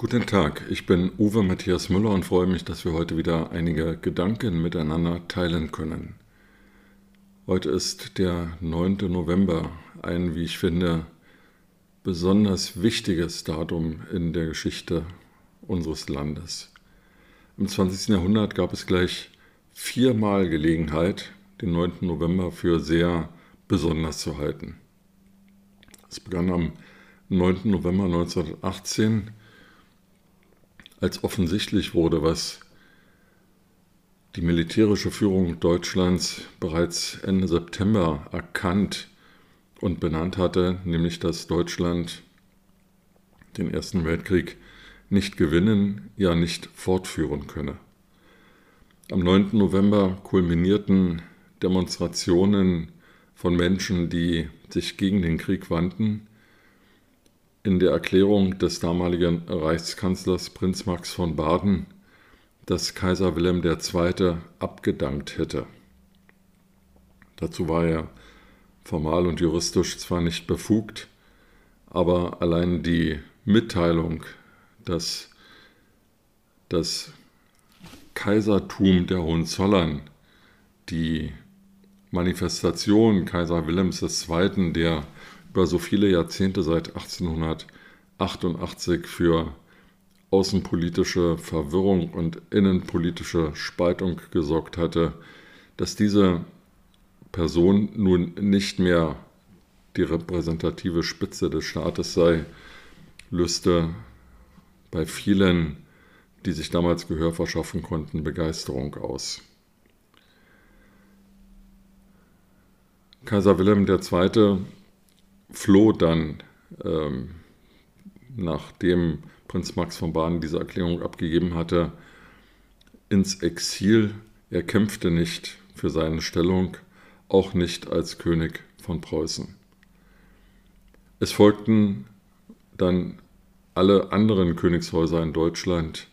Guten Tag, ich bin Uwe Matthias Müller und freue mich, dass wir heute wieder einige Gedanken miteinander teilen können. Heute ist der 9. November, ein, wie ich finde, besonders wichtiges Datum in der Geschichte unseres Landes. Im 20. Jahrhundert gab es gleich viermal Gelegenheit, den 9. November für sehr besonders zu halten. Es begann am 9. November 1918 als offensichtlich wurde, was die militärische Führung Deutschlands bereits Ende September erkannt und benannt hatte, nämlich dass Deutschland den Ersten Weltkrieg nicht gewinnen, ja nicht fortführen könne. Am 9. November kulminierten Demonstrationen von Menschen, die sich gegen den Krieg wandten, in der Erklärung des damaligen Reichskanzlers Prinz Max von Baden, dass Kaiser Wilhelm II. abgedankt hätte. Dazu war er formal und juristisch zwar nicht befugt, aber allein die Mitteilung, dass das Kaisertum der Hohenzollern, die Manifestation Kaiser Wilhelms II., der über so viele Jahrzehnte seit 1888 für außenpolitische Verwirrung und innenpolitische Spaltung gesorgt hatte, dass diese Person nun nicht mehr die repräsentative Spitze des Staates sei, löste bei vielen, die sich damals Gehör verschaffen konnten, Begeisterung aus. Kaiser Wilhelm II floh dann, ähm, nachdem Prinz Max von Baden diese Erklärung abgegeben hatte, ins Exil. Er kämpfte nicht für seine Stellung, auch nicht als König von Preußen. Es folgten dann alle anderen Königshäuser in Deutschland,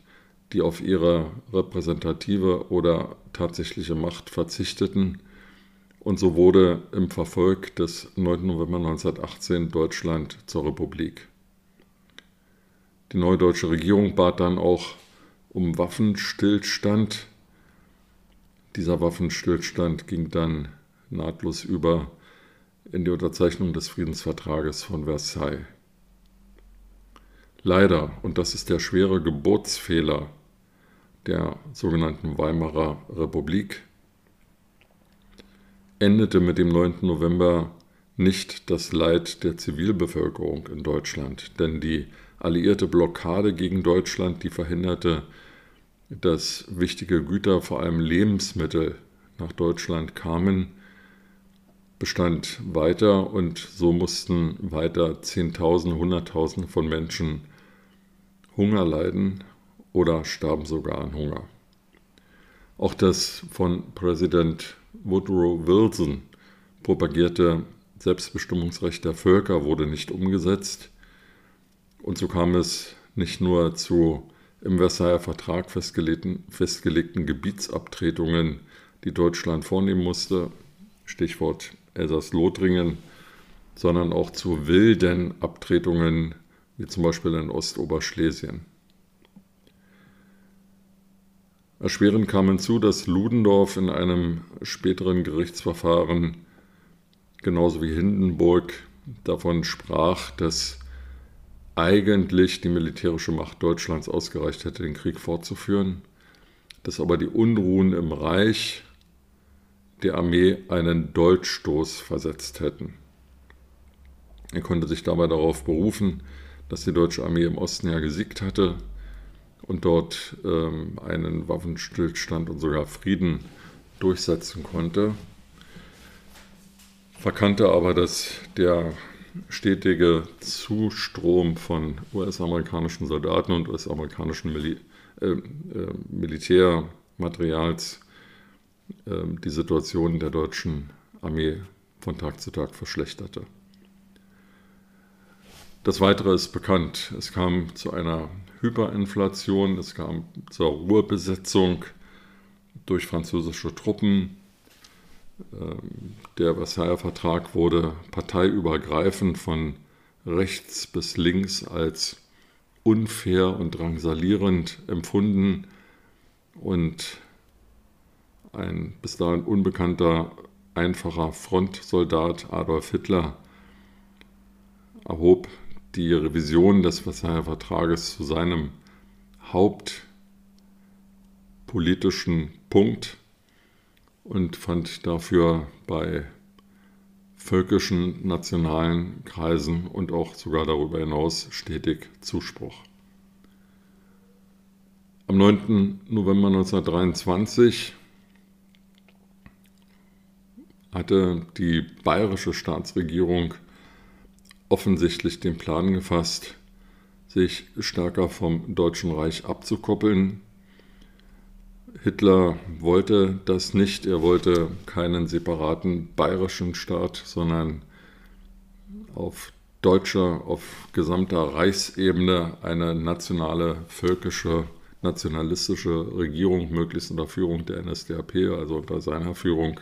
die auf ihre repräsentative oder tatsächliche Macht verzichteten und so wurde im Verfolg des 9. November 1918 Deutschland zur Republik. Die neue deutsche Regierung bat dann auch um Waffenstillstand. Dieser Waffenstillstand ging dann nahtlos über in die Unterzeichnung des Friedensvertrages von Versailles. Leider, und das ist der schwere Geburtsfehler der sogenannten Weimarer Republik, endete mit dem 9. November nicht das Leid der Zivilbevölkerung in Deutschland, denn die alliierte Blockade gegen Deutschland, die verhinderte, dass wichtige Güter, vor allem Lebensmittel, nach Deutschland kamen, bestand weiter und so mussten weiter Zehntausende, Hunderttausende von Menschen Hunger leiden oder starben sogar an Hunger. Auch das von Präsident Woodrow Wilson propagierte Selbstbestimmungsrecht der Völker wurde nicht umgesetzt. Und so kam es nicht nur zu im Versailler Vertrag festgelegten, festgelegten Gebietsabtretungen, die Deutschland vornehmen musste, Stichwort Elsass-Lothringen, sondern auch zu wilden Abtretungen, wie zum Beispiel in Ostoberschlesien. Erschwerend kam hinzu, dass Ludendorff in einem späteren Gerichtsverfahren genauso wie Hindenburg davon sprach, dass eigentlich die militärische Macht Deutschlands ausgereicht hätte, den Krieg fortzuführen, dass aber die Unruhen im Reich, der Armee einen Dolchstoß versetzt hätten. Er konnte sich dabei darauf berufen, dass die deutsche Armee im Osten ja gesiegt hatte und dort ähm, einen Waffenstillstand und sogar Frieden durchsetzen konnte, verkannte aber, dass der stetige Zustrom von US-amerikanischen Soldaten und US-amerikanischen Mil äh, äh, Militärmaterials äh, die Situation der deutschen Armee von Tag zu Tag verschlechterte. Das Weitere ist bekannt. Es kam zu einer Hyperinflation, es kam zur Ruhrbesetzung durch französische Truppen. Ähm, der Versailler Vertrag wurde parteiübergreifend von rechts bis links als unfair und drangsalierend empfunden und ein bis dahin unbekannter einfacher Frontsoldat Adolf Hitler erhob die Revision des Versailler Vertrages zu seinem hauptpolitischen Punkt und fand dafür bei völkischen, nationalen Kreisen und auch sogar darüber hinaus stetig Zuspruch. Am 9. November 1923 hatte die bayerische Staatsregierung offensichtlich den Plan gefasst, sich stärker vom Deutschen Reich abzukoppeln. Hitler wollte das nicht, er wollte keinen separaten bayerischen Staat, sondern auf deutscher, auf gesamter Reichsebene eine nationale, völkische, nationalistische Regierung, möglichst unter Führung der NSDAP, also unter seiner Führung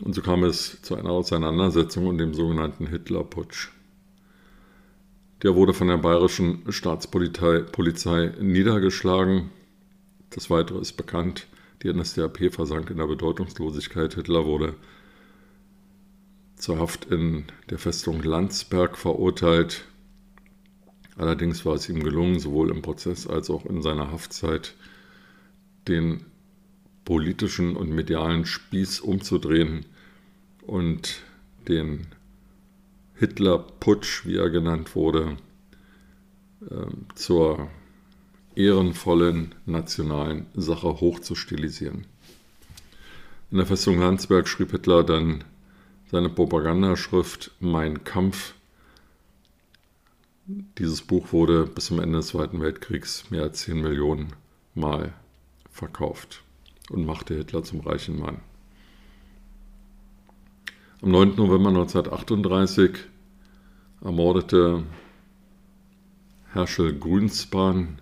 und so kam es zu einer Auseinandersetzung und dem sogenannten Hitlerputsch. Der wurde von der bayerischen Staatspolizei Polizei niedergeschlagen. Das Weitere ist bekannt. Die NSDAP versank in der Bedeutungslosigkeit. Hitler wurde zur Haft in der Festung Landsberg verurteilt. Allerdings war es ihm gelungen, sowohl im Prozess als auch in seiner Haftzeit den politischen und medialen Spieß umzudrehen und den Hitler-Putsch, wie er genannt wurde, ähm, zur ehrenvollen nationalen Sache hochzustilisieren. In der Festung Landsberg schrieb Hitler dann seine Propagandaschrift Mein Kampf. Dieses Buch wurde bis zum Ende des Zweiten Weltkriegs mehr als 10 Millionen Mal verkauft und machte Hitler zum reichen Mann. Am 9. November 1938 ermordete Herschel Grünspan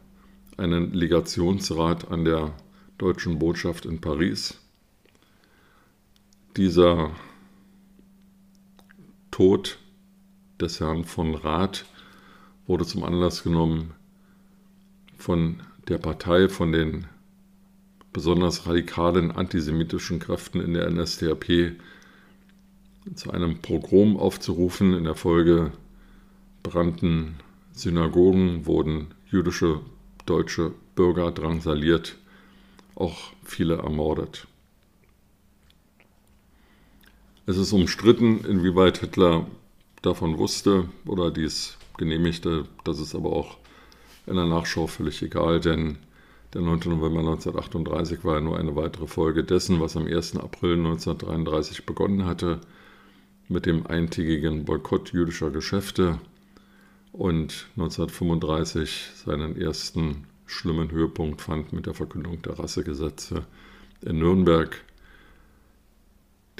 einen Legationsrat an der deutschen Botschaft in Paris. Dieser Tod des Herrn von Rath wurde zum Anlass genommen, von der Partei, von den besonders radikalen antisemitischen Kräften in der NSDAP zu einem Pogrom aufzurufen. In der Folge brannten Synagogen, wurden jüdische deutsche Bürger drangsaliert, auch viele ermordet. Es ist umstritten, inwieweit Hitler davon wusste oder dies genehmigte. Das ist aber auch in der Nachschau völlig egal, denn der 9. November 1938 war ja nur eine weitere Folge dessen, was am 1. April 1933 begonnen hatte, mit dem eintägigen Boykott jüdischer Geschäfte und 1935 seinen ersten schlimmen Höhepunkt fand mit der Verkündung der Rassegesetze in Nürnberg.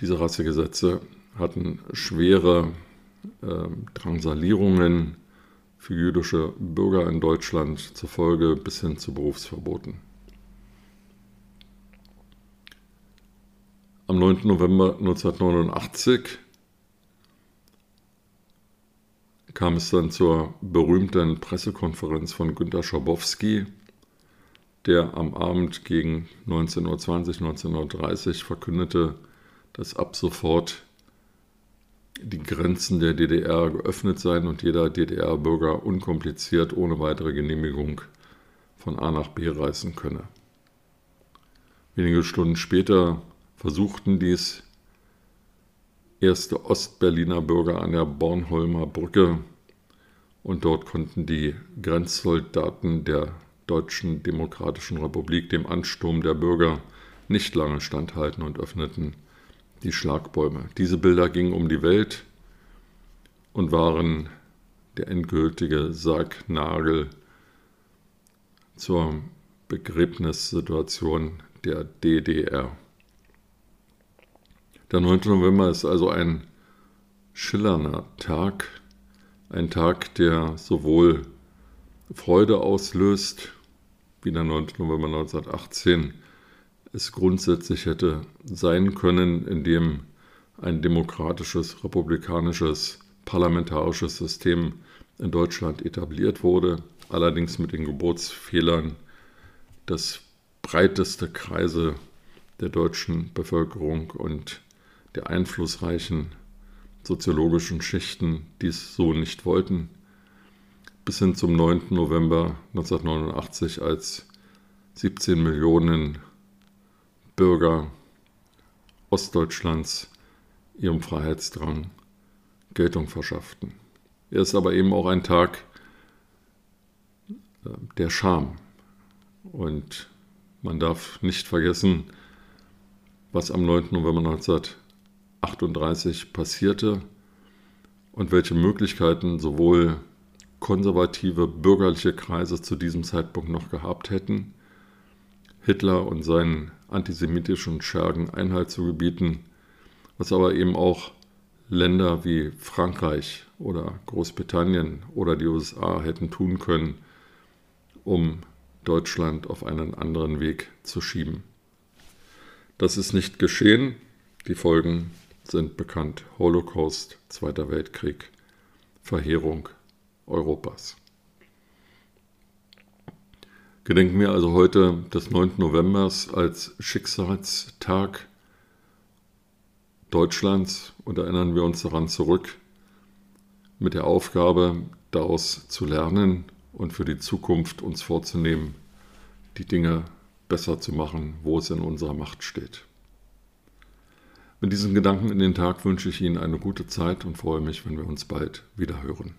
Diese Rassegesetze hatten schwere äh, Drangsalierungen für jüdische Bürger in Deutschland zur Folge bis hin zu Berufsverboten. Am 9. November 1989 kam es dann zur berühmten Pressekonferenz von Günter Schabowski, der am Abend gegen 19.20 Uhr, 19.30 Uhr verkündete, dass ab sofort die Grenzen der DDR geöffnet seien und jeder DDR-Bürger unkompliziert ohne weitere Genehmigung von A nach B reisen könne. Wenige Stunden später versuchten dies erste Ostberliner Bürger an der Bornholmer Brücke und dort konnten die Grenzsoldaten der Deutschen Demokratischen Republik dem Ansturm der Bürger nicht lange standhalten und öffneten die Schlagbäume. Diese Bilder gingen um die Welt und waren der endgültige Sargnagel zur Begräbnissituation der DDR. Der 9. November ist also ein schillernder Tag, ein Tag, der sowohl Freude auslöst, wie der 9. November 1918 es grundsätzlich hätte sein können, indem ein demokratisches, republikanisches, parlamentarisches System in Deutschland etabliert wurde, allerdings mit den Geburtsfehlern, dass breiteste Kreise der deutschen Bevölkerung und der einflussreichen soziologischen Schichten dies so nicht wollten, bis hin zum 9. November 1989, als 17 Millionen Bürger Ostdeutschlands ihrem Freiheitsdrang Geltung verschafften. Er ist aber eben auch ein Tag äh, der Scham. Und man darf nicht vergessen, was am 9. November 1989 38 passierte und welche Möglichkeiten sowohl konservative bürgerliche Kreise zu diesem Zeitpunkt noch gehabt hätten, Hitler und seinen antisemitischen Schergen Einhalt zu gebieten, was aber eben auch Länder wie Frankreich oder Großbritannien oder die USA hätten tun können, um Deutschland auf einen anderen Weg zu schieben. Das ist nicht geschehen. Die Folgen sind bekannt. Holocaust, Zweiter Weltkrieg, Verheerung Europas. Gedenken wir also heute des 9. Novembers als Schicksalstag Deutschlands und erinnern wir uns daran zurück, mit der Aufgabe, daraus zu lernen und für die Zukunft uns vorzunehmen, die Dinge besser zu machen, wo es in unserer Macht steht. Mit diesen Gedanken in den Tag wünsche ich Ihnen eine gute Zeit und freue mich, wenn wir uns bald wieder hören.